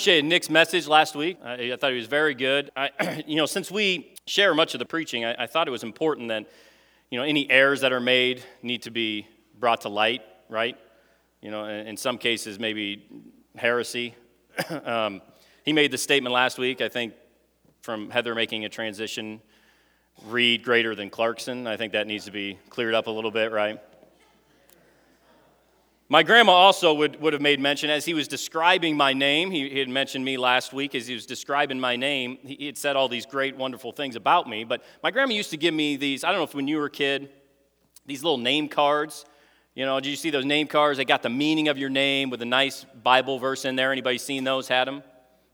appreciated Nick's message last week. I, I thought he was very good. I, you know, since we share much of the preaching, I, I thought it was important that, you know, any errors that are made need to be brought to light, right? You know, in, in some cases, maybe heresy. um, he made the statement last week, I think, from Heather making a transition, read greater than Clarkson. I think that needs to be cleared up a little bit, right? My grandma also would, would have made mention as he was describing my name. He, he had mentioned me last week as he was describing my name. He, he had said all these great, wonderful things about me. But my grandma used to give me these, I don't know if when you were a kid, these little name cards. You know, did you see those name cards? They got the meaning of your name with a nice Bible verse in there. Anybody seen those? Had them?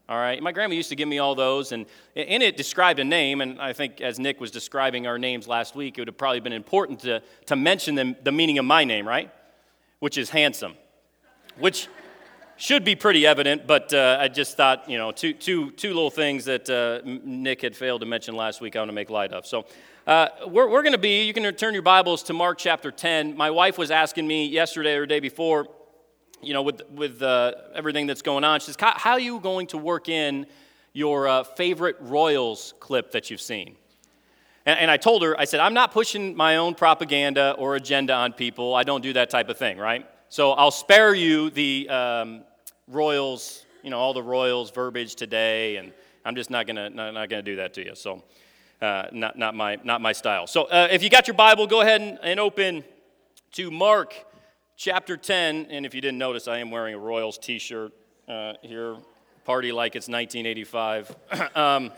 All right. My grandma used to give me all those, and in it described a name. And I think as Nick was describing our names last week, it would have probably been important to, to mention them, the meaning of my name, right? Which is handsome, which should be pretty evident, but uh, I just thought, you know, two, two, two little things that uh, Nick had failed to mention last week I want to make light of. So uh, we're, we're going to be, you can turn your Bibles to Mark chapter 10. My wife was asking me yesterday or the day before, you know, with, with uh, everything that's going on, she says, how are you going to work in your uh, favorite Royals clip that you've seen? And, and I told her, I said, I'm not pushing my own propaganda or agenda on people. I don't do that type of thing, right? So I'll spare you the um, Royals, you know, all the Royals verbiage today, and I'm just not gonna not, not gonna do that to you. So, uh, not not my not my style. So, uh, if you got your Bible, go ahead and, and, open to Mark chapter 10. And if you didn't notice, I am wearing a Royals T-shirt uh, here. Party like it's 1985. um,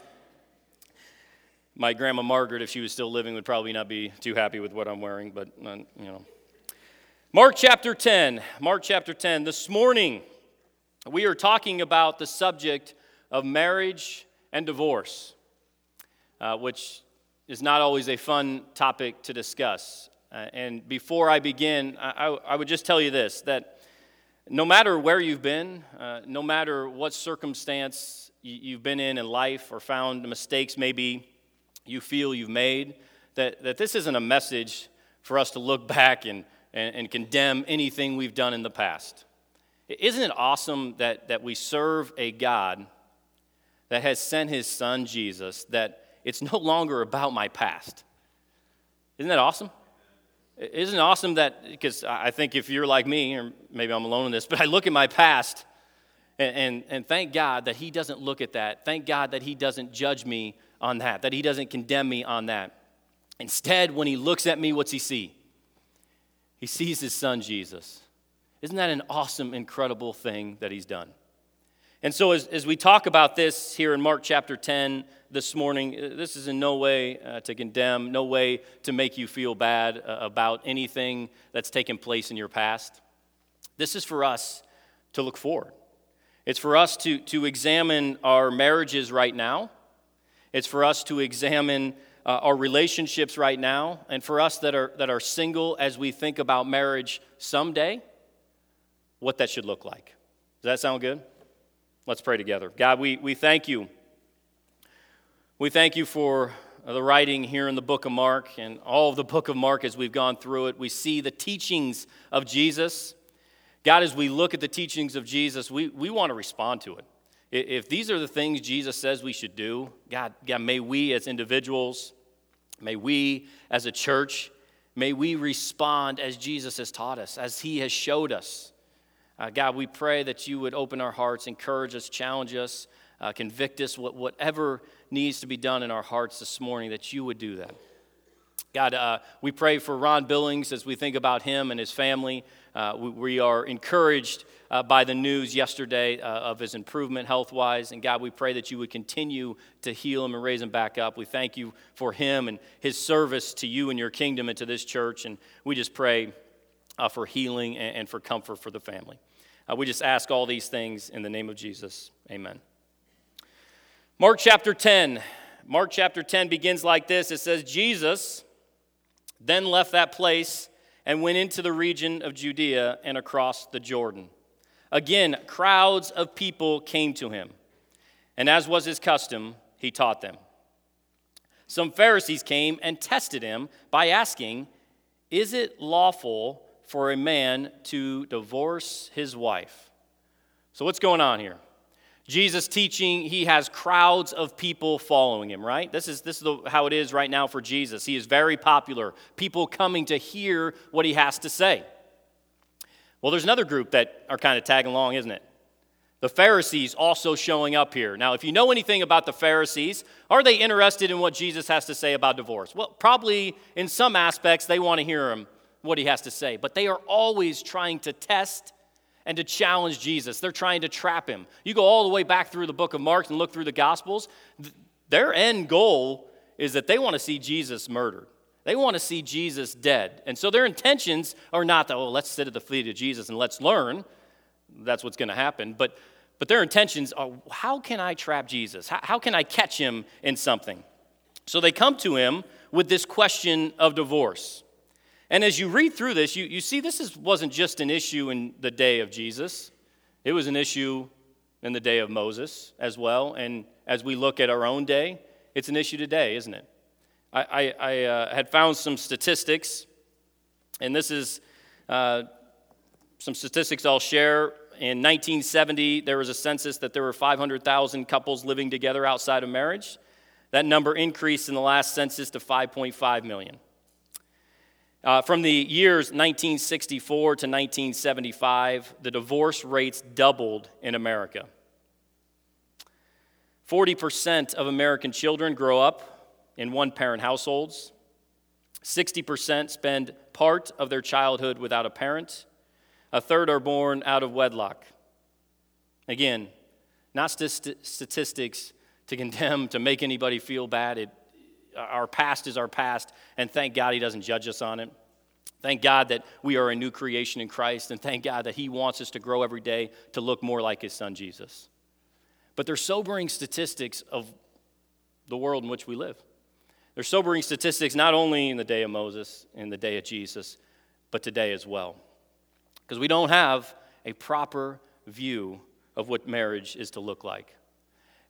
my grandma Margaret, if she was still living, would probably not be too happy with what I'm wearing, but, uh, you know. Mark chapter 10. Mark chapter 10. This morning, we are talking about the subject of marriage and divorce, uh, which is not always a fun topic to discuss. Uh, and before I begin, I, I, would just tell you this that no matter where you've been, uh, no matter what circumstance you've been in in life or found mistakes maybe you feel you've made, that, that this isn't a message for us to look back and, and, and condemn anything we've done in the past. Isn't it awesome that, that we serve a God that has sent his son Jesus, that it's no longer about my past? Isn't that awesome? Isn't it awesome that, because I think if you're like me, or maybe I'm alone in this, but I look at my past and, and, and thank God that he doesn't look at that. Thank God that he doesn't judge me on that, that he doesn't condemn me on that. Instead, when he looks at me, what's he see? He sees his son Jesus. Isn't that an awesome, incredible thing that he's done? And so, as, as we talk about this here in Mark chapter 10 this morning, uh, this is in no way uh, to condemn, no way to make you feel bad uh, about anything that's taken place in your past. This is for us to look forward. It's for us to, to examine our marriages right now it's for us to examine uh, our relationships right now, and for us that are, that are single as we think about marriage someday, what that should look like. Does that sound good? Let's pray together. God, we, we thank you. We thank you for the writing here in the book of Mark and all of the book of Mark as we've gone through it. We see the teachings of Jesus. God, as we look at the teachings of Jesus, we, we want to respond to it. If these are the things Jesus says we should do, God, God, may we as individuals, may we as a church, may we respond as Jesus has taught us, as he has showed us. Uh, God, we pray that you would open our hearts, encourage us, challenge us, uh, convict us, what, whatever needs to be done in our hearts this morning, that you would do that. God, uh, we pray for Ron Billings as we think about him and his family. Uh, we, we, are encouraged uh, by the news yesterday uh, of his improvement health wise. And God, we pray that you would continue to heal him and raise him back up. We thank you for him and his service to you and your kingdom and to this church. And we just pray uh, for healing and, and, for comfort for the family. Uh, we just ask all these things in the name of Jesus. Amen. Mark chapter 10. Mark chapter 10 begins like this it says, Jesus then left that place and went into the region of Judea and across the Jordan. Again, crowds of people came to him, and as was his custom, he taught them. Some Pharisees came and tested him by asking, Is it lawful for a man to divorce his wife? So, what's going on here? Jesus teaching, he has crowds of people following him, right? This is, this is the, how it is right now for Jesus. He is very popular, people coming to hear what he has to say. Well, there's another group that are kind of tagging along, isn't it? The Pharisees also showing up here. Now, if you know anything about the Pharisees, are they interested in what Jesus has to say about divorce? Well, probably in some aspects they want to hear him, what he has to say, but they are always trying to test and to challenge Jesus. They're trying to trap him. You go all the way back through the book of Mark and look through the Gospels, their end goal is that they want to see Jesus murdered. They want to see Jesus dead. And so their intentions are not that, oh, let's sit at the feet of Jesus and let's learn. That's what's going to happen. But, but their intentions are, how can I trap Jesus? How, how can I catch him in something? So they come to him with this question of divorce. And as you read through this, you, you see this is, wasn't just an issue in the day of Jesus, it was an issue in the day of Moses as well. And as we look at our own day, it's an issue today, isn't it? I, I, I uh, had found some statistics, and this is uh, some statistics I'll share. In 1970, there was a census that there were 500,000 couples living together outside of marriage. That number increased in the last census to 5.5 million. Uh, from the years 1964 to 1975, the divorce rates doubled in America. 40% of American children grow up in one parent households. 60% spend part of their childhood without a parent. A third are born out of wedlock. Again, not st- statistics to condemn, to make anybody feel bad. It, our past is our past, and thank God He doesn't judge us on it. Thank God that we are a new creation in Christ, and thank God that He wants us to grow every day to look more like His Son Jesus. But they're sobering statistics of the world in which we live. They're sobering statistics not only in the day of Moses, in the day of Jesus, but today as well. Because we don't have a proper view of what marriage is to look like.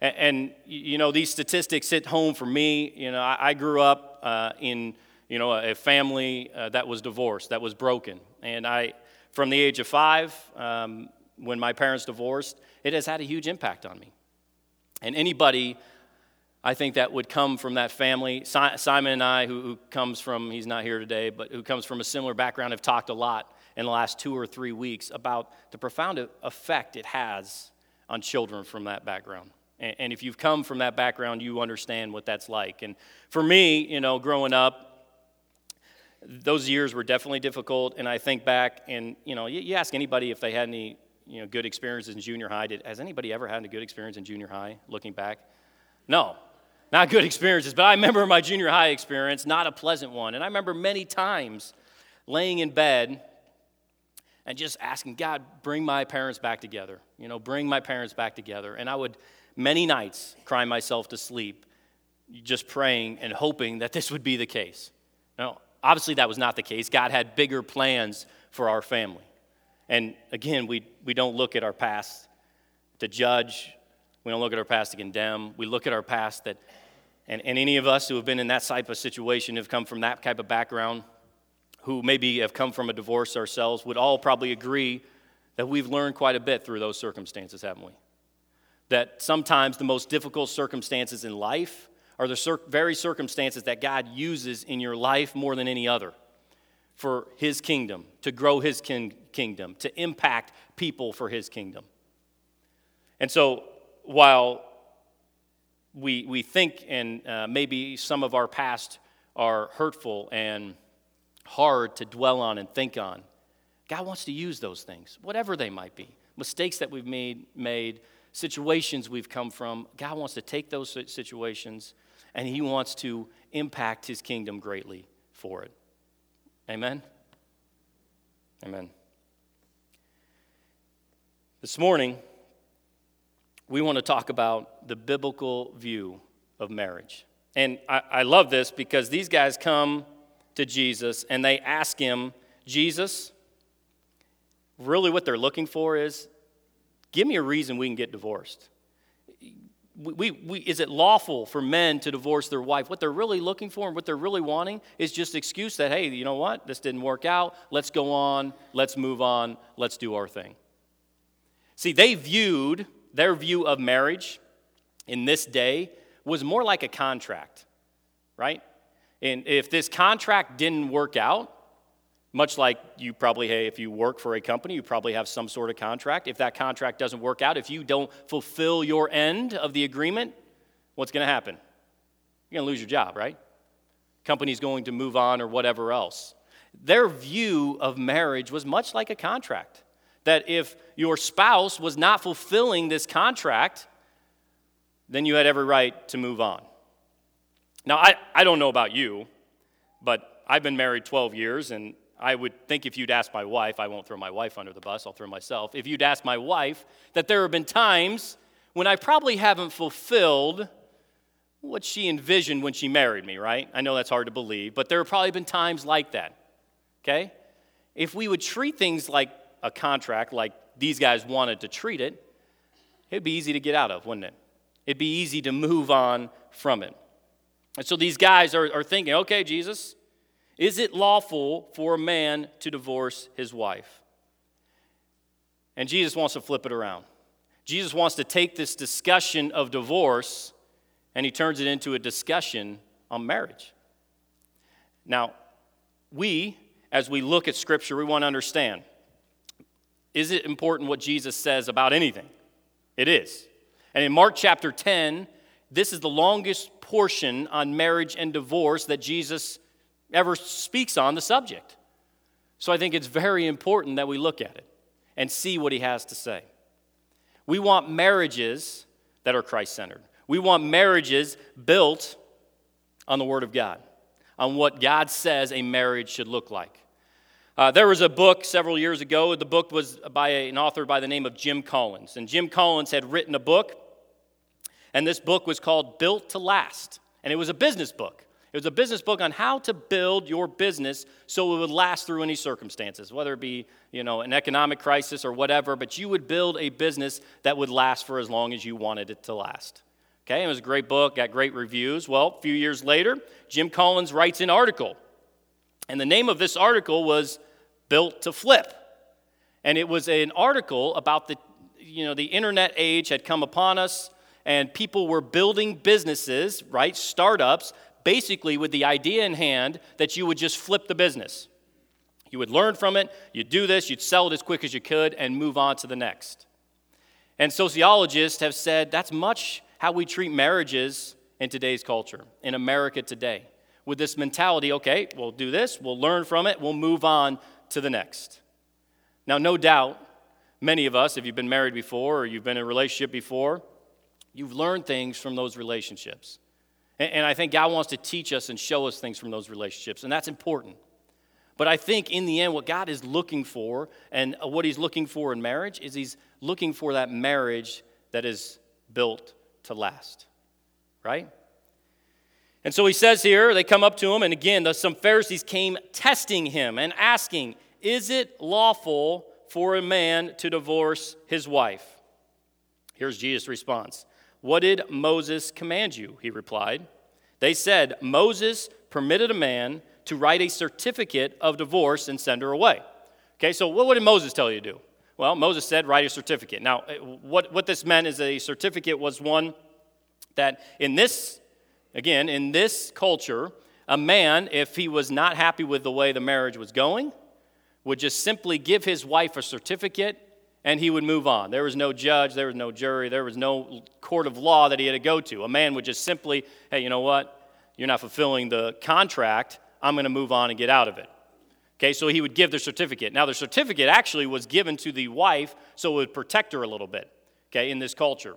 And, and, you know, these statistics hit home for me. You know, I, I grew up uh, in, you know, a family uh, that was divorced, that was broken. And I, from the age of five, um, when my parents divorced, it has had a huge impact on me. And anybody, I think, that would come from that family, Simon and I, who, who comes from, he's not here today, but who comes from a similar background, have talked a lot in the last two or three weeks about the profound effect it has on children from that background. And if you've come from that background, you understand what that's like. And for me, you know, growing up, those years were definitely difficult. And I think back, and you know, you, ask anybody if they had any, you know, good experiences in junior high. Did, has anybody ever had a good experience in junior high? Looking back, no, not good experiences. But I remember my junior high experience, not a pleasant one. And I remember many times laying in bed and just asking God, bring my parents back together. You know, bring my parents back together. And I would many nights cry myself to sleep, just praying and hoping that this would be the case. Now, obviously, that was not the case. God had bigger plans for our family. And again, we, we don't look at our past to judge, we don't look at our past to condemn. We look at our past that, and, and any of us who have been in that type of situation, have come from that type of background, who maybe have come from a divorce ourselves, would all probably agree that we've learned quite a bit through those circumstances, haven't we? that sometimes the most difficult circumstances in life are the cir- very circumstances that God uses in your life more than any other for His kingdom, to grow His kin- kingdom, to impact people for His kingdom. And so, while we, we think and uh, maybe some of our past are hurtful and hard to dwell on and think on, God wants to use those things, whatever they might be. Mistakes that we've made, made situations we've come from, God wants to take those situations and He wants to impact His kingdom greatly for it. Amen? Amen. This morning, we want to talk about the biblical view of marriage. And I, I, love this because these guys come to Jesus and they ask him, Jesus, really what they're looking for is Give me a reason we can get divorced. We, we, is it lawful for men to divorce their wife? What they're really looking for and what they're really wanting is just excuse that, hey, you know what? This didn't work out. Let's go on. Let's move on. Let's do our thing. See, they viewed their view of marriage in this day was more like a contract, right? And if this contract didn't work out, much like you probably, hey, if you work for a company, you probably have some sort of contract. If that contract doesn't work out, if you don't fulfill your end of the agreement, what's going to happen? You're going to lose your job, right? Company's going to move on or whatever else. Their view of marriage was much like a contract. That if your spouse was not fulfilling this contract, then you had every right to move on. Now, I, I don't know about you, but I've been married 12 years, and I would think if you'd ask my wife, I won't throw my wife under the bus, I'll throw myself. If you'd ask my wife, that there have been times when I probably haven't fulfilled what she envisioned when she married me, right? I know that's hard to believe, but there have probably been times like that, okay? If we would treat things like a contract, like these guys wanted to treat it, it'd be easy to get out of, wouldn't it? It'd be easy to move on from it. And so these guys are, are thinking, okay, Jesus, is it lawful for a man to divorce his wife? And Jesus wants to flip it around. Jesus wants to take this discussion of divorce and he turns it into a discussion on marriage. Now, we, as we look at Scripture, we want to understand is it important what Jesus says about anything? It is. And in Mark chapter 10, this is the longest portion on marriage and divorce that Jesus ever speaks on the subject. So I think it's very important that we look at it and see what he has to say. We want marriages that are Christ centered. We want marriages built on the Word of God, on what God says a marriage should look like. Uh, there was a book several years ago. The book was by an author by the name of Jim Collins. And Jim Collins had written a book, and this book was called Built to Last. And it was a business book. It was a business book on how to build your business so it would last through any circumstances, whether it be, you know, an economic crisis or whatever, but you would build a business that would last for as long as you wanted it to last. Okay, it was a great book, got great reviews. Well, a few years later, Jim Collins writes an article. And the name of this article was Built to Flip. And it was an article about the, you know, the internet age had come upon us and people were building businesses, right, startups basically with the idea in hand that you would just flip the business. You would learn from it, you'd do this, you'd sell it as quick as you could, and move on to the next. And sociologists have said that's much how we treat marriages in today's culture, in America today. With this mentality, okay, we'll do this, we'll learn from it, we'll move on to the next. Now, no doubt, many of us, if you've been married before or you've been in a relationship before, you've learned things from those relationships. And I think God wants to teach us and show us things from those relationships, and that's important. But I think in the end, what God is looking for and uh, what He's looking for in marriage is He's looking for that marriage that is built to last, right? And so He says here, they come up to Him, and again, some Pharisees came testing Him and asking, Is it lawful for a man to divorce his wife? Here's Jesus' response what did Moses command you? He replied. They said, Moses permitted a man to write a certificate of divorce and send her away. Okay, so what did Moses tell you to do? Well, Moses said, write a certificate. Now, eh, what, what this meant is a certificate was one that in this, again, in this culture, a man, if he was not happy with the way the marriage was going, would just simply give his wife a certificate and he would move on. There was no judge, there was no jury, there was no court of law that he had to go to. A man would just simply, hey, you know what? You're not fulfilling the contract. I'm going to move on and get out of it. Okay, so he would give the certificate. Now, the certificate actually was given to the wife so it would protect her a little bit, okay, in this culture.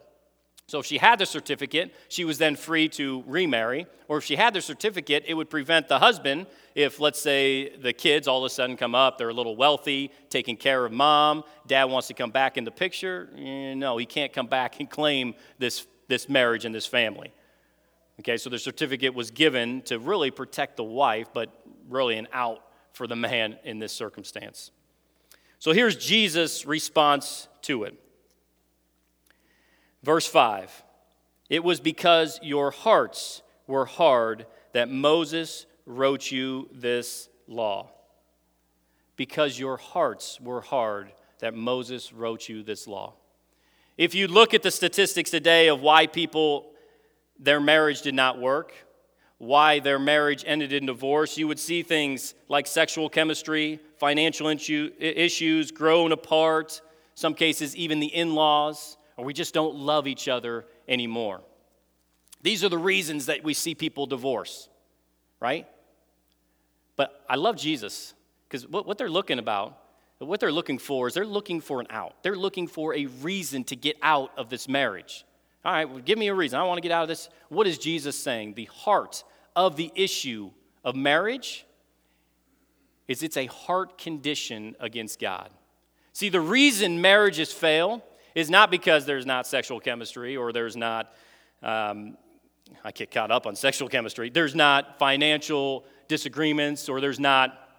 So if she had the certificate, she was then free to remarry. Or if she had the certificate, it would prevent the husband, if let's say the kids all of a sudden come up, they're a little wealthy, taking care of mom, dad wants to come back in the picture. Eh, no, he can't come back and claim this, this marriage and this family. Okay, so the certificate was given to really protect the wife, but really an out for the man in this circumstance. So here's Jesus' response to it. Verse 5 It was because your hearts were hard that Moses wrote you this law. Because your hearts were hard that Moses wrote you this law. If you look at the statistics today of why people, their marriage did not work, why their marriage ended in divorce, you would see things like sexual chemistry, financial issues, grown apart, some cases, even the in laws, or we just don't love each other anymore. These are the reasons that we see people divorce, right? But I love Jesus because what, what they're looking about, what they're looking for is they're looking for an out. They're looking for a reason to get out of this marriage. All right, well, give me a reason. I want to get out of this. What is Jesus saying? The heart of the issue of marriage is it's a heart condition against God. See, the reason marriages fail is not because there's not sexual chemistry or there's not, um, I get caught up on sexual chemistry, there's not financial disagreements or there's not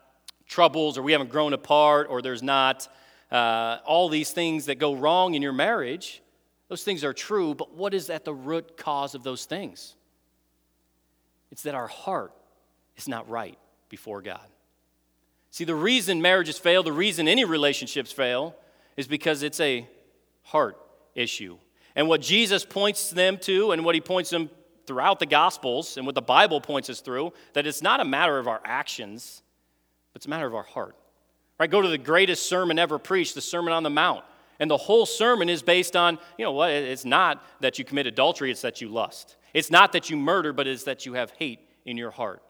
troubles or we haven't grown apart or there's not uh, all these things that go wrong in your marriage. Those things are true, but what is at the root cause of those things? It's that our heart is not right before God. See, the reason marriages fail, the reason any relationships fail, is because it's a heart issue. And what Jesus points them to, and what he points them throughout the Gospels, and what the Bible points us through, that it's not a matter of our actions, but it's a matter of our heart. Right? Go to the greatest sermon ever preached, the Sermon on the Mount. And the whole sermon is based on, you know what, it's not that you commit adultery, it's that you lust. It's not that you murder, but it's that you have hate in your heart.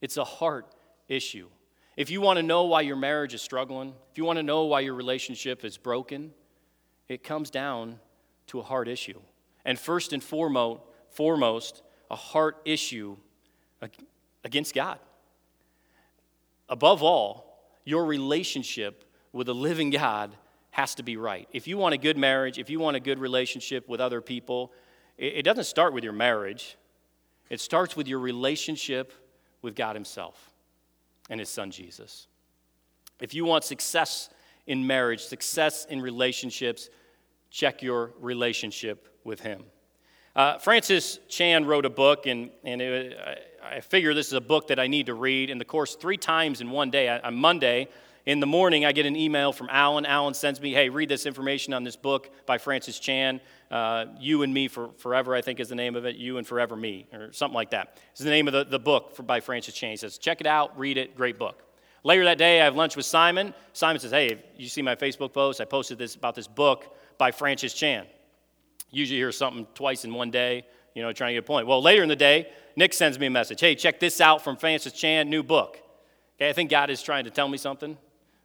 It's a heart issue. If you want to know why your marriage is struggling, if you want to know why your relationship is broken, it comes down to a heart issue. And first and foremost, foremost a heart issue against God. Above all, your relationship with the living God has to be right. If you want a good marriage, if you want a good relationship with other people, it doesn't start with your marriage, it starts with your relationship with God Himself and His Son Jesus. If you want success in marriage, success in relationships, check your relationship with Him. Uh, Francis Chan wrote a book, and, and it, I, I, figure this is a book that I need to read. In the course, three times in one day, on Monday, in the morning, I get an email from Alan. Alan sends me, hey, read this information on this book by Francis Chan. Uh, you and Me for Forever, I think is the name of it. You and Forever Me, or something like that. It's the name of the, the book for, by Francis Chan. He says, check it out, read it, great book. Later that day, I have lunch with Simon. Simon says, hey, you see my Facebook post? I posted this about this book by Francis Chan. Usually hear something twice in one day, you know, trying to get a point. Well, later in the day, Nick sends me a message. Hey, check this out from Francis Chan, new book. Okay, I think God is trying to tell me something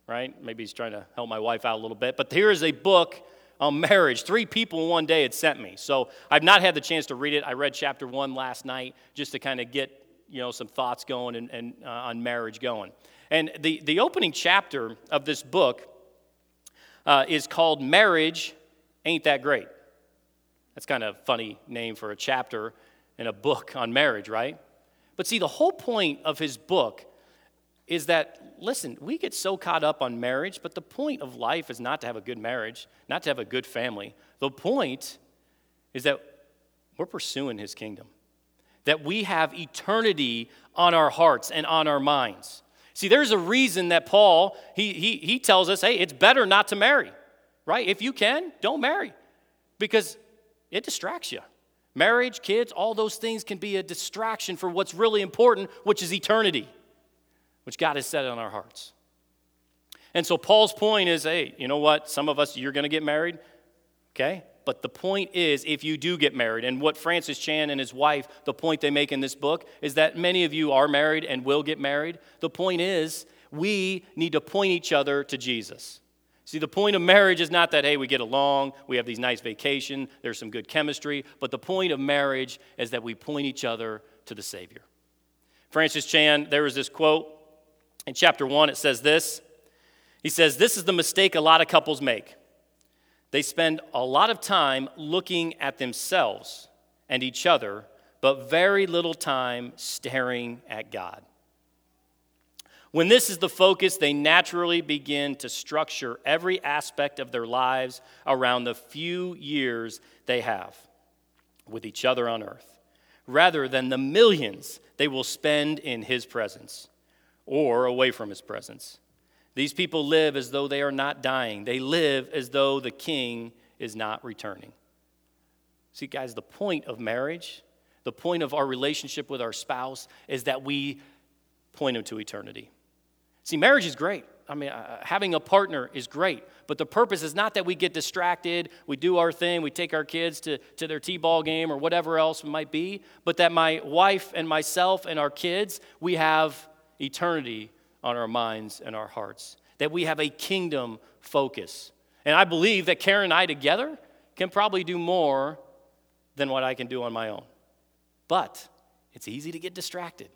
right? Maybe he's trying to help my wife out a little bit. But here is a book on marriage. Three people in one day had sent me. So I've not had the chance to read it. I read chapter one last night just to kind of get you know some thoughts going and, and uh, on marriage going. And the, the opening chapter of this book uh, is called Marriage Ain't That Great. That's kind of a funny name for a chapter in a book on marriage, right? But see, the whole point of his book is that, listen, we get so caught up on marriage, but the point of life is not to have a good marriage, not to have a good family. The point is that we're pursuing his kingdom, that we have eternity on our hearts and on our minds. See, there's a reason that Paul, he, he, he tells us, hey, it's better not to marry, right? If you can, don't marry because it distracts you. Marriage, kids, all those things can be a distraction for what's really important, which is eternity which God has set on our hearts. And so Paul's point is hey, you know what? Some of us, you're going to get married, okay? But the point is, if you do get married, and what Francis Chan and his wife, the point they make in this book is that many of you are married and will get married. The point is, we need to point each other to Jesus. See, the point of marriage is not that, hey, we get along, we have these nice vacation, there's some good chemistry, but the point of marriage is that we point each other to the Savior. Francis Chan, there was this quote in chapter 1, it says this He says, This is the mistake a lot of couples make. They spend a lot of time looking at themselves and each other, but very little time staring at God. When this is the focus, they naturally begin to structure every aspect of their lives around the few years they have with each other on earth, rather than the millions they will spend in His presence or away from his presence. These people live as though they are not dying, they live as though the king is not returning. See, guys, the point of marriage, the point of our relationship with our spouse is that we point them to eternity. See, marriage is great. I mean, uh, having a partner is great, but the purpose is not that we get distracted, we do our thing, we take our kids to, to their T ball game or whatever else it might be, but that my wife and myself and our kids, we have eternity on our minds and our hearts, that we have a kingdom focus. And I believe that Karen and I together can probably do more than what I can do on my own. But it's easy to get distracted.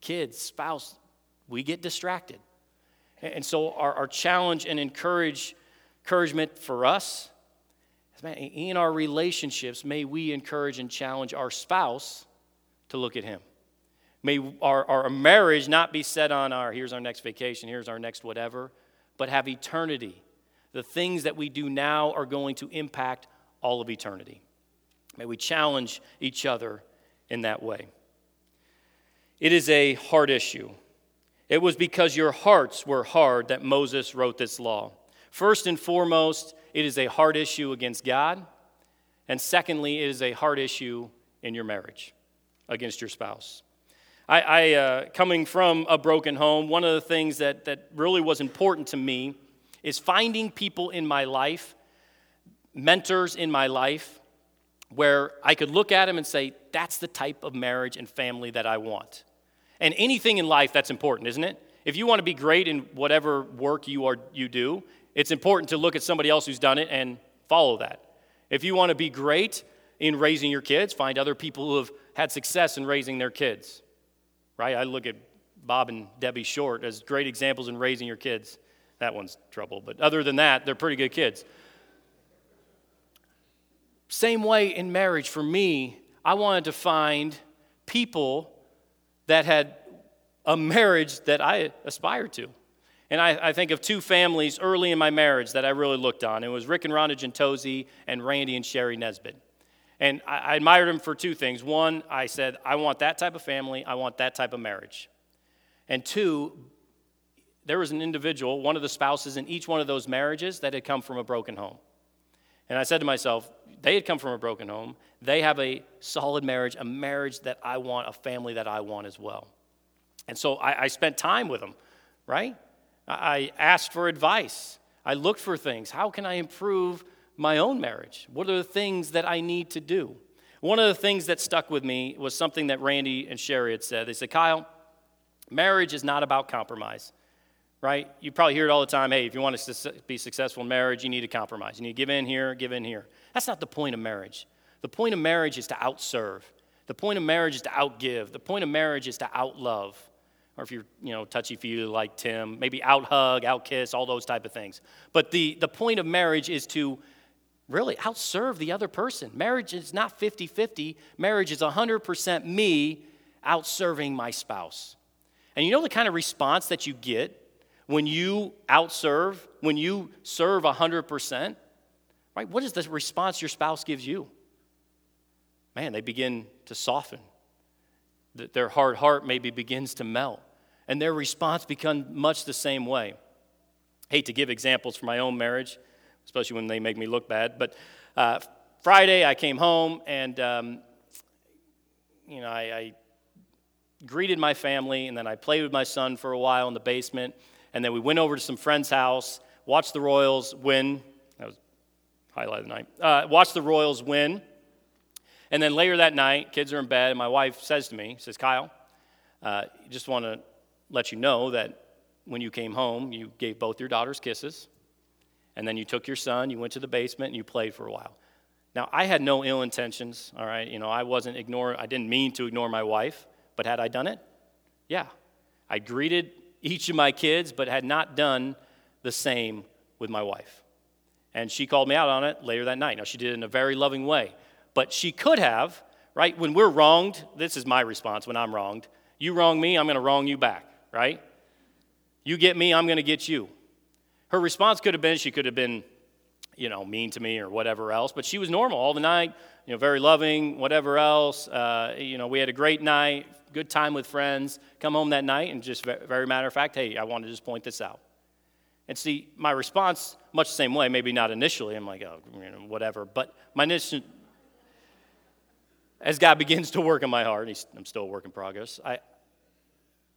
Kids, spouse, we get distracted. And so, our, our challenge and encourage, encouragement for us is man, in our relationships, may we encourage and challenge our spouse to look at Him. May our, our marriage not be set on our here's our next vacation, here's our next whatever, but have eternity. The things that we do now are going to impact all of eternity. May we challenge each other in that way. It is a hard issue. It was because your hearts were hard that Moses wrote this law. First and foremost, it is a hard issue against God. And secondly, it is a hard issue in your marriage against your spouse. I, I uh, coming from a broken home, one of the things that, that really was important to me is finding people in my life, mentors in my life, where I could look at them and say, that's the type of marriage and family that I want. And anything in life that's important, isn't it? If you want to be great in whatever work you are you do, it's important to look at somebody else who's done it and follow that. If you want to be great in raising your kids, find other people who have had success in raising their kids. Right? I look at Bob and Debbie Short as great examples in raising your kids. That one's trouble, but other than that, they're pretty good kids. Same way in marriage for me, I wanted to find people that had a marriage that I aspired to. And I, I, think of two families early in my marriage that I really looked on. It was Rick and Rhonda Gentosi and Randy and Sherry Nesbitt. And I, I admired him for two things. One, I said, I want that type of family, I want that type of marriage. And two, there was an individual, one of the spouses in each one of those marriages that had come from a broken home. And I said to myself, they had come from a broken home. They have a solid marriage, a marriage that I want, a family that I want as well. And so I, I spent time with them, right? I asked for advice. I looked for things. How can I improve my own marriage? What are the things that I need to do? One of the things that stuck with me was something that Randy and Sherry had said. They said, Kyle, marriage is not about compromise right? You probably hear it all the time hey, if you want to be successful in marriage, you need to compromise. You need to give in here, give in here. That's not the point of marriage. The point of marriage is to outserve. The point of marriage is to outgive. The point of marriage is to outlove. Or if you're, you know, touchy feely like Tim, maybe out hug, out kiss, all those type of things. But the, the point of marriage is to really outserve the other person. Marriage is not 50 50, marriage is 100% me outserving my spouse. And you know the kind of response that you get when you outserve, when you serve 100%, right? What is the response your spouse gives you? Man, they begin to soften. Their hard heart maybe begins to melt, and their response becomes much the same way. I hate to give examples from my own marriage, especially when they make me look bad, but uh, Friday I came home and um, you know I, I greeted my family, and then I played with my son for a while in the basement and then we went over to some friend's house, watched the Royals win. That was highlight of the night. Uh, watched the Royals win. And then later that night, kids are in bed, and my wife says to me, says, Kyle, uh, just want to let you know that when you came home, you gave both your daughters kisses, and then you took your son, you went to the basement, and you played for a while. Now, I had no ill intentions, all right? You know, I wasn't ignoring, I didn't mean to ignore my wife, but had I done it? Yeah. I greeted each of my kids, but had not done the same with my wife. And she called me out on it later that night. Now, she did it in a very loving way, but she could have, right? When we're wronged, this is my response when I'm wronged. You wrong me, I'm to wrong you back, right? You get me, I'm to get you. Her response could have been she could have been, you know, mean to me or whatever else, but she was normal all the night, you know, very loving, whatever else. Uh, you know, we had a great night, good time with friends, come home that night and just very matter of fact, hey, I want to just point this out. And see, my response, much the same way, maybe not initially, I'm like, oh, you know, whatever. But my initial, as God begins to work in my heart, I'm still a work in progress, I,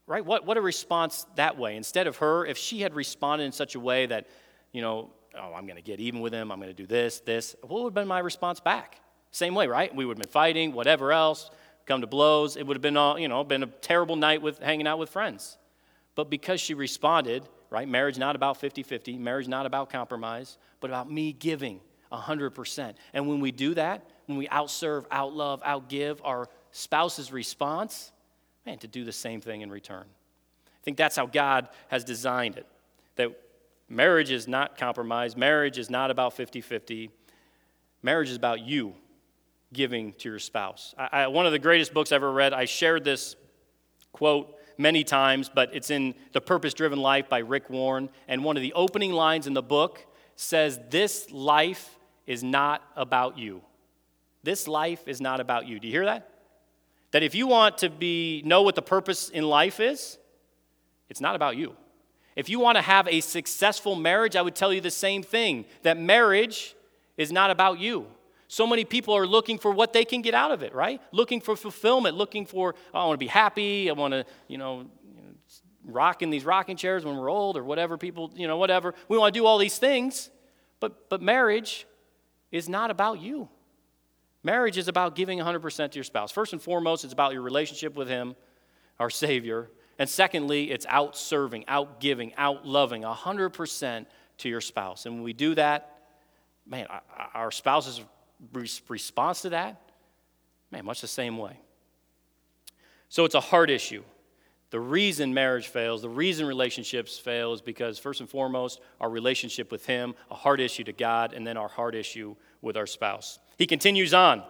right? What, what a response that way. Instead of her, if she had responded in such a way that, you know, oh, I'm going to get even with him, I'm going to do this, this, what would have been my response back? Same way, right? We would have been fighting, whatever else, come to blows. It would have been, all, you know, been a terrible night with hanging out with friends. But because she responded, right? Marriage not about 50 50, marriage not about compromise, but about me giving 100%. And when we do that, when we outserve, outlove, outgive our spouse's response, man, to do the same thing in return. I think that's how God has designed it. That marriage is not compromise, marriage is not about 50 50. Marriage is about you giving to your spouse. I, I, one of the greatest books I ever read, I shared this quote many times, but it's in The Purpose Driven Life by Rick Warren. And one of the opening lines in the book says, This life is not about you. This life is not about you. Do you hear that? That if you want to be know what the purpose in life is, it's not about you. If you want to have a successful marriage, I would tell you the same thing that marriage is not about you. So many people are looking for what they can get out of it, right? Looking for fulfillment, looking for, oh, I want to be happy, I want to, you know, rock in these rocking chairs when we're old or whatever people, you know, whatever. We want to do all these things, but, but marriage is not about you. Marriage is about giving 100% to your spouse. First and foremost, it's about your relationship with Him, our Savior. And secondly, it's out serving, out giving, out loving 100% to your spouse. And when we do that, man, our spouses response to that? Man, much the same way. So it's a heart issue. The reason marriage fails, the reason relationships fail is because, first and foremost, our relationship with Him, a heart issue to God, and then our heart issue with our spouse. He continues on.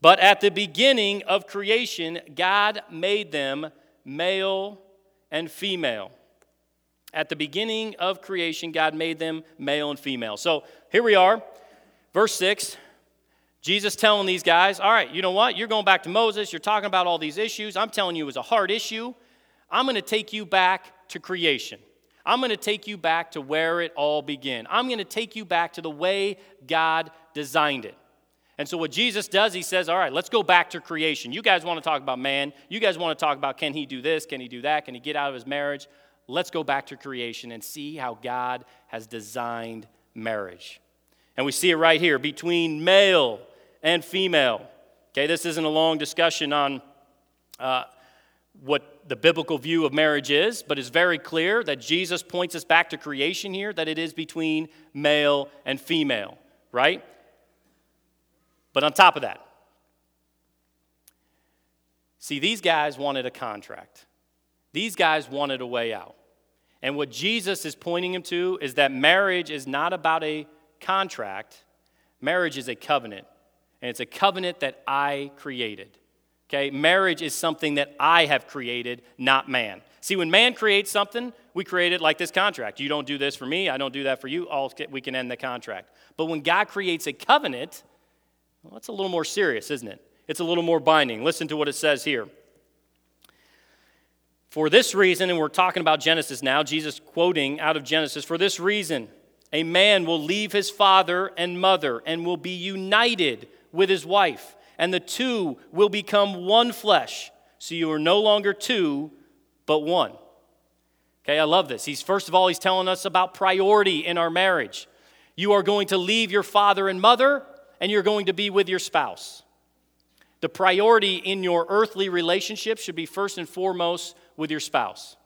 But at the beginning of creation, God made them male and female. At the beginning of creation, God made them male and female. So here we are. Verse 6, Jesus telling these guys, all right, you know what? You're going back to Moses. You're talking about all these issues. I'm telling you it was a hard issue. I'm going to take you back to creation. I'm going to take you back to where it all began. I'm going to take you back to the way God designed it. And so, what Jesus does, he says, All right, let's go back to creation. You guys want to talk about man. You guys want to talk about can he do this? Can he do that? Can he get out of his marriage? Let's go back to creation and see how God has designed marriage. And we see it right here between male and female. Okay, this isn't a long discussion on uh, what the biblical view of marriage is, but it's very clear that Jesus points us back to creation here, that it is between male and female, right? But on top of that, see, these guys wanted a contract. These guys wanted a way out. And what Jesus is pointing him to is that marriage is not about a contract, marriage is a covenant. And it's a covenant that I created. Okay? Marriage is something that I have created, not man. See, when man creates something, we create it like this contract. You don't do this for me, I don't do that for you, all we can end the contract. But when God creates a covenant, well, that's a little more serious, isn't it? It's a little more binding. Listen to what it says here. For this reason, and we're talking about Genesis now, Jesus quoting out of Genesis, for this reason, a man will leave his father and mother and will be united with his wife, and the two will become one flesh. So you are no longer two, but one. Okay, I love this. He's first of all, he's telling us about priority in our marriage. You are going to leave your father and mother, and you're going to be with your spouse. The priority in your earthly relationship should be first and foremost with your spouse.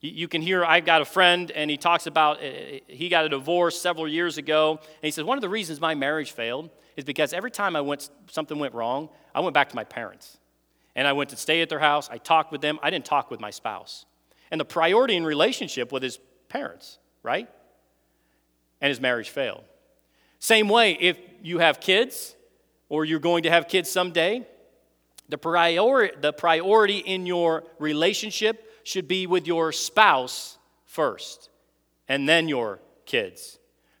You can hear, I've got a friend, and he talks about uh, he got a divorce several years ago. And he says, One of the reasons my marriage failed is because every time I went, something went wrong, I went back to my parents. And I went to stay at their house. I talked with them. I didn't talk with my spouse. And the priority in relationship with his parents, right? And his marriage failed. Same way, if you have kids or you're going to have kids someday, the, priori- the priority in your relationship should be with your spouse first, and then your kids.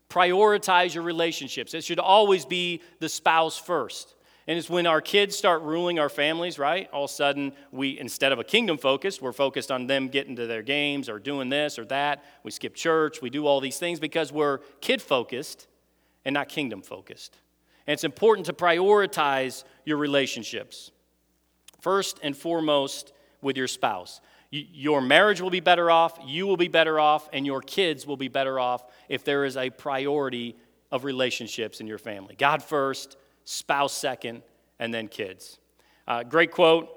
Prioritize your relationships. It should always be the spouse first. And it's when our kids start ruling our families, right? All of a sudden, we, instead of a kingdom focus, we're focused on them getting to their games or doing this or that. We skip church, we do all these things because we're kid focused and not kingdom focused. And it's important to prioritize your relationships. First and foremost, with your spouse. Your marriage will be better off, you will be better off, and your kids will be better off if there is a priority of relationships in your family. God first, spouse second, and then kids. Uh, great quote.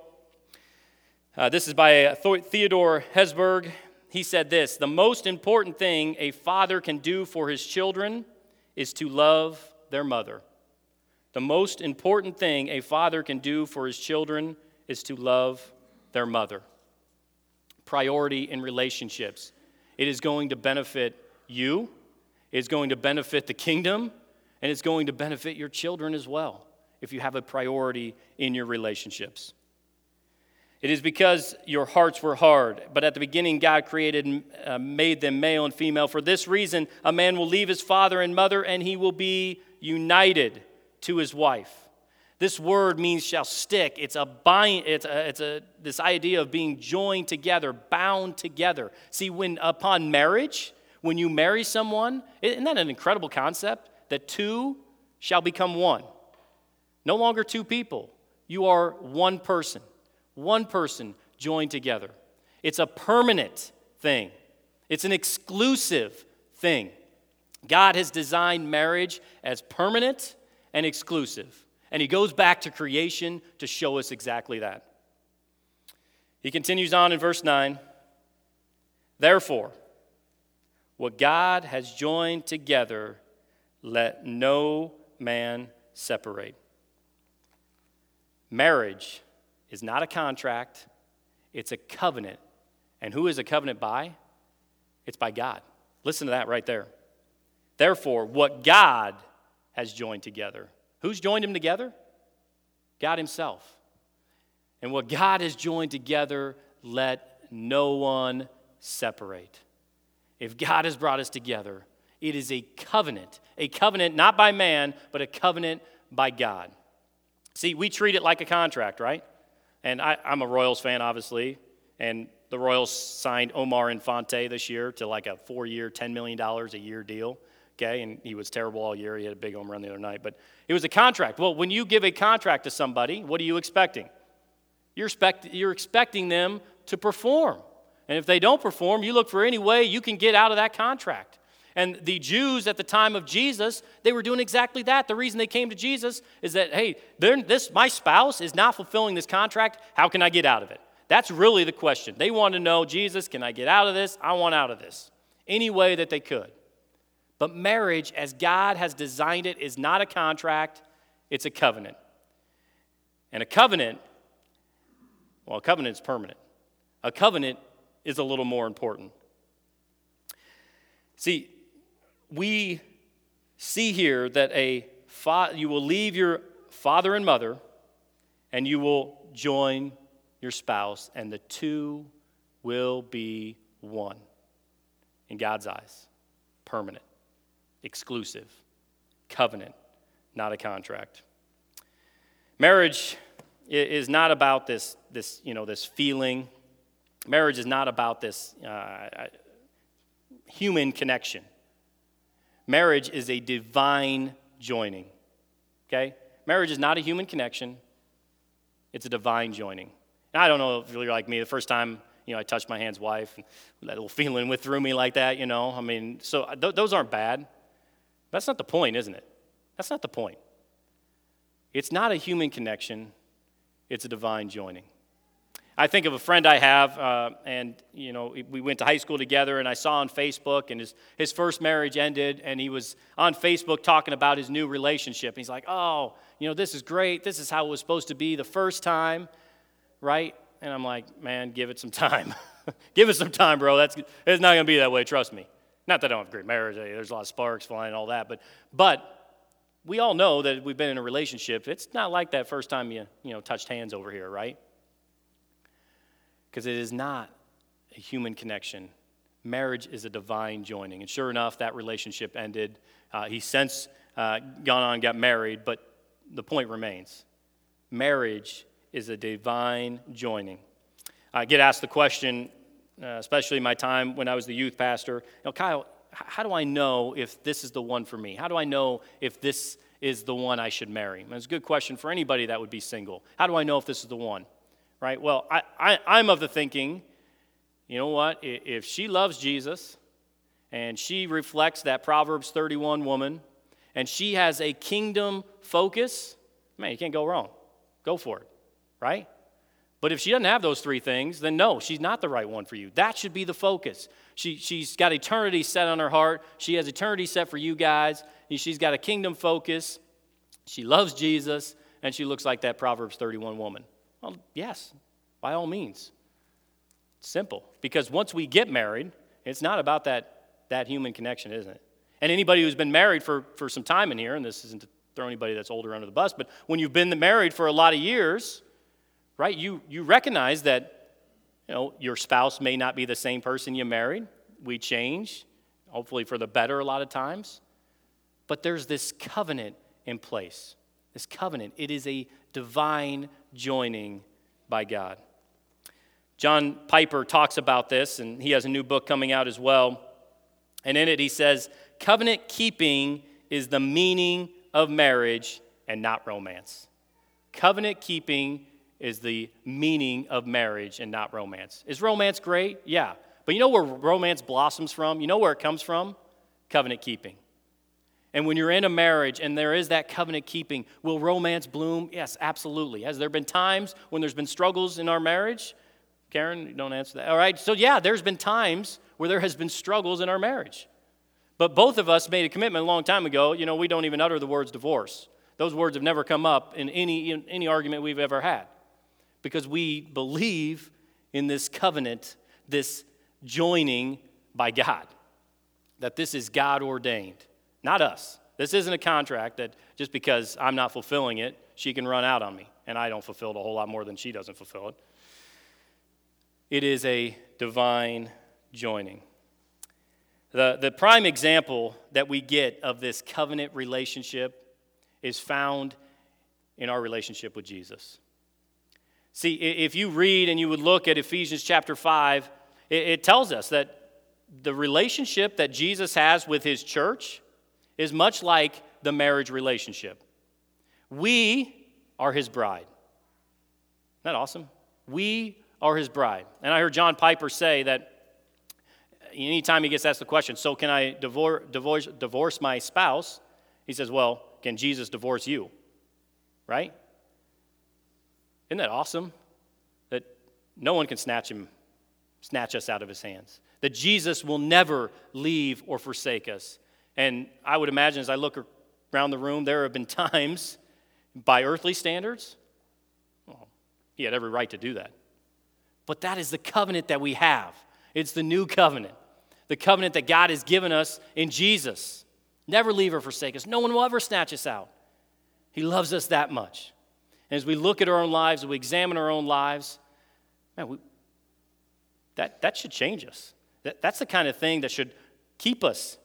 Uh, this is by Theodore Hesburgh. He said this The most important thing a father can do for his children is to love their mother. The most important thing a father can do for his children is to love their mother. Priority in relationships. It is going to benefit you, it's going to benefit the kingdom, and it's going to benefit your children as well if you have a priority in your relationships. It is because your hearts were hard, but at the beginning, God created, uh, made them male and female. For this reason, a man will leave his father and mother, and he will be united to his wife this word means shall stick. It's a bind, it's a, it's a this idea of being joined together, bound together. See, when upon marriage, when you marry someone, isn't that an incredible concept? That two shall become one. No longer two people. You are one person. One person joined together. It's a permanent thing. It's an exclusive thing. God has designed marriage as permanent and exclusive. And he goes back to creation to show us exactly that. He continues on in verse 9 Therefore, what God has joined together, let no man separate. Marriage is not a contract, it's a covenant. And who is a covenant by? It's by God. Listen to that right there. Therefore, what God has joined together, Who's joined them together? God Himself. And what God has joined together, let no one separate. If God has brought us together, it is a covenant. A covenant not by man, but a covenant by God. See, we treat it like a contract, right? And I, am a Royals fan, obviously. And the Royals signed Omar Infante this year to like a four year, $10 million a year deal okay? And he was terrible all year. He had a big home run the other night. But it was a contract. Well, when you give a contract to somebody, what are you expecting? You're, expect, you're expecting them to perform. And if they don't perform, you look for any way you can get out of that contract. And the Jews at the time of Jesus, they were doing exactly that. The reason they came to Jesus is that, hey, this, my spouse is not fulfilling this contract. How can I get out of it? That's really the question. They want to know, Jesus, can I get out of this? I want out of this. Any way that they could. But marriage, as God has designed it, is not a contract, it's a covenant. And a covenant, well, a covenant is permanent. A covenant is a little more important. See, we see here that a fa- you will leave your father and mother and you will join your spouse, and the two will be one in God's eyes, permanent exclusive, covenant, not a contract. Marriage is not about this, this, you know, this feeling. Marriage is not about this uh, human connection. Marriage is a divine joining. Okay? Marriage is not a human connection, it's a divine joining. And I don't know if you're like me, the first time you know, I touched my hand's wife, and that little feeling went through me like that, you know. I mean, so uh, th- those aren't bad. That's not the point, isn't it? That's not the point. It's not a human connection, it's a divine joining. I think of a friend I have, uh, and you know, we went to high school together, and I saw on Facebook, and his, his first marriage ended, and he was on Facebook talking about his new relationship. And he's like, "Oh, you know, this is great. This is how it was supposed to be the first time, right?" And I'm like, "Man, give it some time. give it some time, bro. That's it's not gonna be that way. Trust me." Not that I don't have a great marriage, there's a lot of sparks flying and all that, but, but we all know that we've been in a relationship. It's not like that first time you, you know, touched hands over here, right? Because it is not a human connection. Marriage is a divine joining. And sure enough, that relationship ended. Uh, he since uh, gone on got married, but the point remains Marriage is a divine joining. I get asked the question, uh, especially my time when I was the youth pastor, you know, Kyle, how do I know if this is the one for me? How do I know if this is the one I should marry? And it's a good question for anybody that would be single. How do I know if this is the one? Right? Well, I, I, I'm of the thinking, you know what? If she loves Jesus and she reflects that Proverbs 31 woman and she has a kingdom focus, man, you can't go wrong. Go for it, right? But if she doesn't have those three things, then no, she's not the right one for you. That should be the focus. She, she's got eternity set on her heart. She has eternity set for you guys. She's got a kingdom focus. She loves Jesus, and she looks like that Proverbs 31 woman. Well, yes, by all means. Simple. Because once we get married, it's not about that, that human connection, isn't it? And anybody who's been married for, for some time in here, and this isn't to throw anybody that's older under the bus, but when you've been married for a lot of years, right, you, you recognize that you know, your spouse may not be the same person you married. We change, hopefully for the better a lot of times. But there's this covenant in place. This covenant, it is a divine joining by God. John Piper talks about this, and he has a new book coming out as well. And in it, he says, Covenant keeping is the meaning of marriage and not romance. Covenant keeping is the meaning of marriage and not romance. Is romance great? Yeah. But you know where romance blossoms from? You know where it comes from? Covenant keeping. And when you're in a marriage and there is that covenant keeping, will romance bloom? Yes, absolutely. Has there been times when there's been struggles in our marriage? Karen, don't answer that. All right, so yeah, there's been times where there has been struggles in our marriage. But both of us made a commitment a long time ago, you know, we don't even utter the words divorce. Those words have never come up in any, in any argument we've ever had because we believe in this covenant, this joining by God, that this is God ordained, not us. This isn't a contract that just because I'm not fulfilling it, she can run out on me, and I don't fulfill it a whole lot more than she doesn't fulfill it. It is a divine joining. The, the prime example that we get of this covenant relationship is found in our relationship with Jesus. See, if you read and you would look at Ephesians chapter 5, it, tells us that the relationship that Jesus has with his church is much like the marriage relationship. We are his bride. Isn't that awesome? We are his bride. And I heard John Piper say that anytime he gets asked the question, so can I divorce, divorce, divorce my spouse? He says, well, can Jesus divorce you? Right? Isn't that awesome? That no one can snatch him, snatch us out of his hands. That Jesus will never leave or forsake us. And I would imagine as I look around the room, there have been times, by earthly standards, well, he had every right to do that. But that is the covenant that we have. It's the new covenant, the covenant that God has given us in Jesus. Never leave or forsake us. No one will ever snatch us out. He loves us that much. And as we look at our own lives, we examine our own lives, man, we, that, that should change us. That, that's the kind of thing that should keep us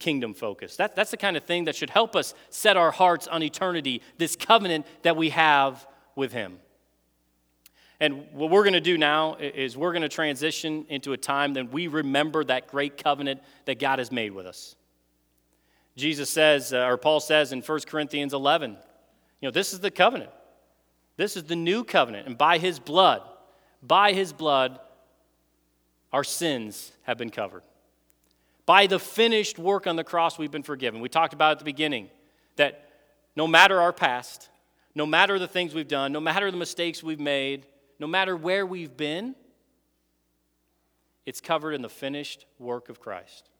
kingdom focused. That, that's the kind of thing that should help us set our hearts on eternity, this covenant that we have with Him. And what we're going to do now is we're going to transition into a time that we remember that great covenant that God has made with us. Jesus says, uh, or Paul says in 1 Corinthians 11, you know, this is the covenant. This is the new covenant. And by his blood, by his blood, our sins have been covered. By the finished work on the cross, we've been forgiven. We talked about at the beginning that no matter our past, no matter the things we've done, no matter the mistakes we've made, no matter where we've been, it's covered in the finished work of Christ.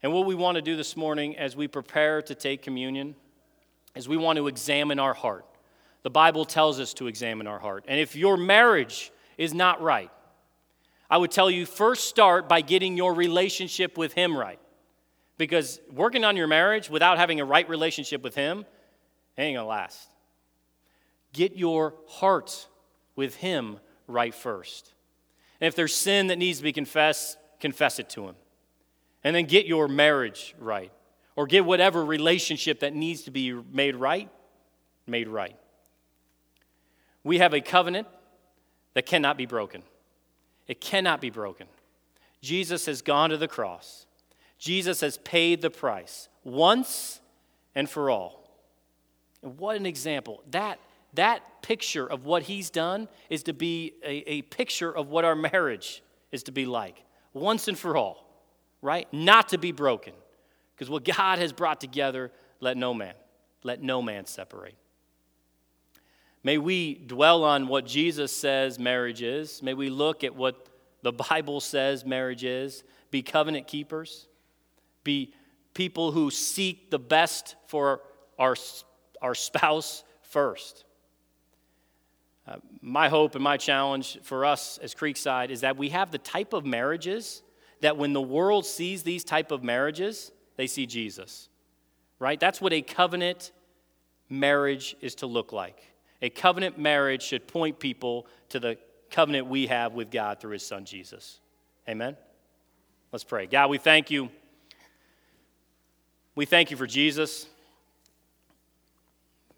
And what we want to do this morning as we prepare to take communion is we want to examine our heart. The Bible tells us to examine our heart. And if your marriage is not right, I would tell you first start by getting your relationship with Him right. Because working on your marriage without having a right relationship with Him ain't gonna last. Get your heart with Him right first. And if there's sin that needs to be confessed, confess it to Him. And then get your marriage right or get whatever relationship that needs to be made right, made right. We have a covenant that cannot be broken. It cannot be broken. Jesus has gone to the cross. Jesus has paid the price once and for all. And what an example. That, that picture of what he's done is to be a, a picture of what our marriage is to be like once and for all, right? Not to be broken. Because what God has brought together, let no man, let no man separate. May we dwell on what Jesus says marriage is. May we look at what the Bible says marriage is. Be covenant keepers. Be people who seek the best for our, our spouse first. Uh, my hope and my challenge for us as Creekside is that we have the type of marriages that when the world sees these type of marriages, they see Jesus. Right? That's what a covenant marriage is to look like. A covenant marriage should point people to the covenant we have with God through his son Jesus. Amen. Let's pray. God, we thank you. We thank you for Jesus.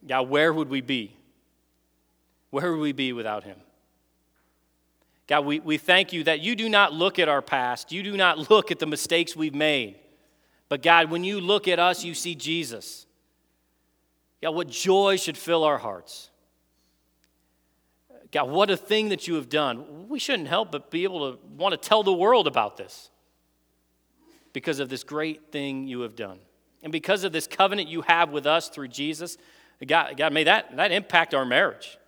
God, where would we be? Where would we be without him? God, we, we thank you that you do not look at our past. You do not look at the mistakes we've made. But God, when you look at us, you see Jesus. God, what joy should fill our hearts. God, what a thing that you have done. We shouldn't help but be able to want to tell the world about this because of this great thing you have done. And because of this covenant you have with us through Jesus, God, God may that, that impact our marriage.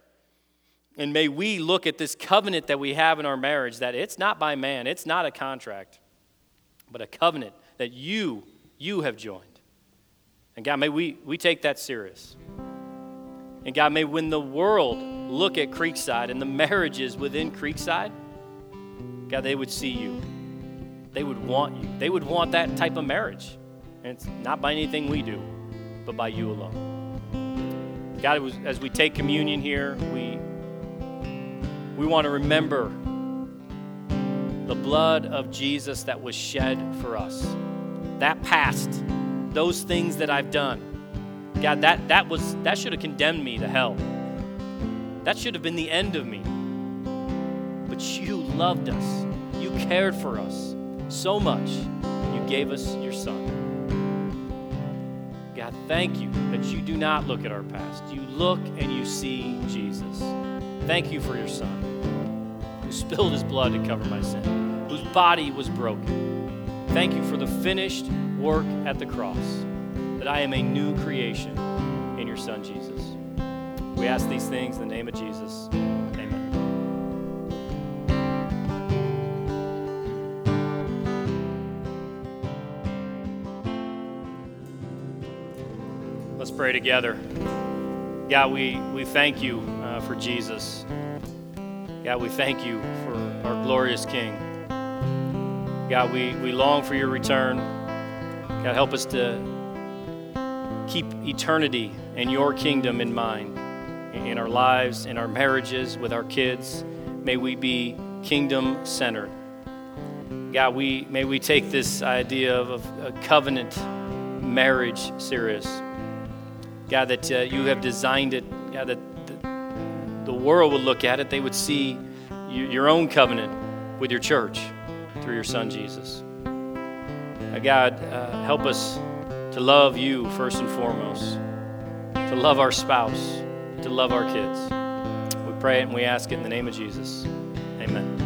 And may we look at this covenant that we have in our marriage that it's not by man, it's not a contract, but a covenant that you, you have joined. And God, may we, we take that serious. And God, may when the world look at Creekside and the marriages within Creekside, God, they would see you. They would want you. They would want that type of marriage. And it's not by anything we do, but by you alone. God, as we take communion here, we, we want to remember the blood of Jesus that was shed for us. That past, those things that I've done. God, that, that, was, that should have condemned me to hell. That should have been the end of me. But you loved us. You cared for us so much. You gave us your son. God, thank you that you do not look at our past. You look and you see Jesus. Thank you for your son who spilled his blood to cover my sin, whose body was broken. Thank you for the finished work at the cross, that I am a new creation in your son Jesus. We ask these things in the name of Jesus. Amen. Let's pray together. God, we, we thank you uh, for Jesus. God, we thank you for our glorious King. God, we, we long for your return. God, help us to keep eternity and your kingdom in mind in our lives, in our marriages, with our kids. May we be kingdom centered. God, we, may we take this idea of, of a covenant marriage serious. God, that uh, you have designed it, God, that the, the world would look at it, they would see you, your own covenant with your church through your son Jesus. Uh, God, uh, help us to love you first and foremost, to love our spouse to love our kids. We pray it and we ask it in the name of Jesus. Amen.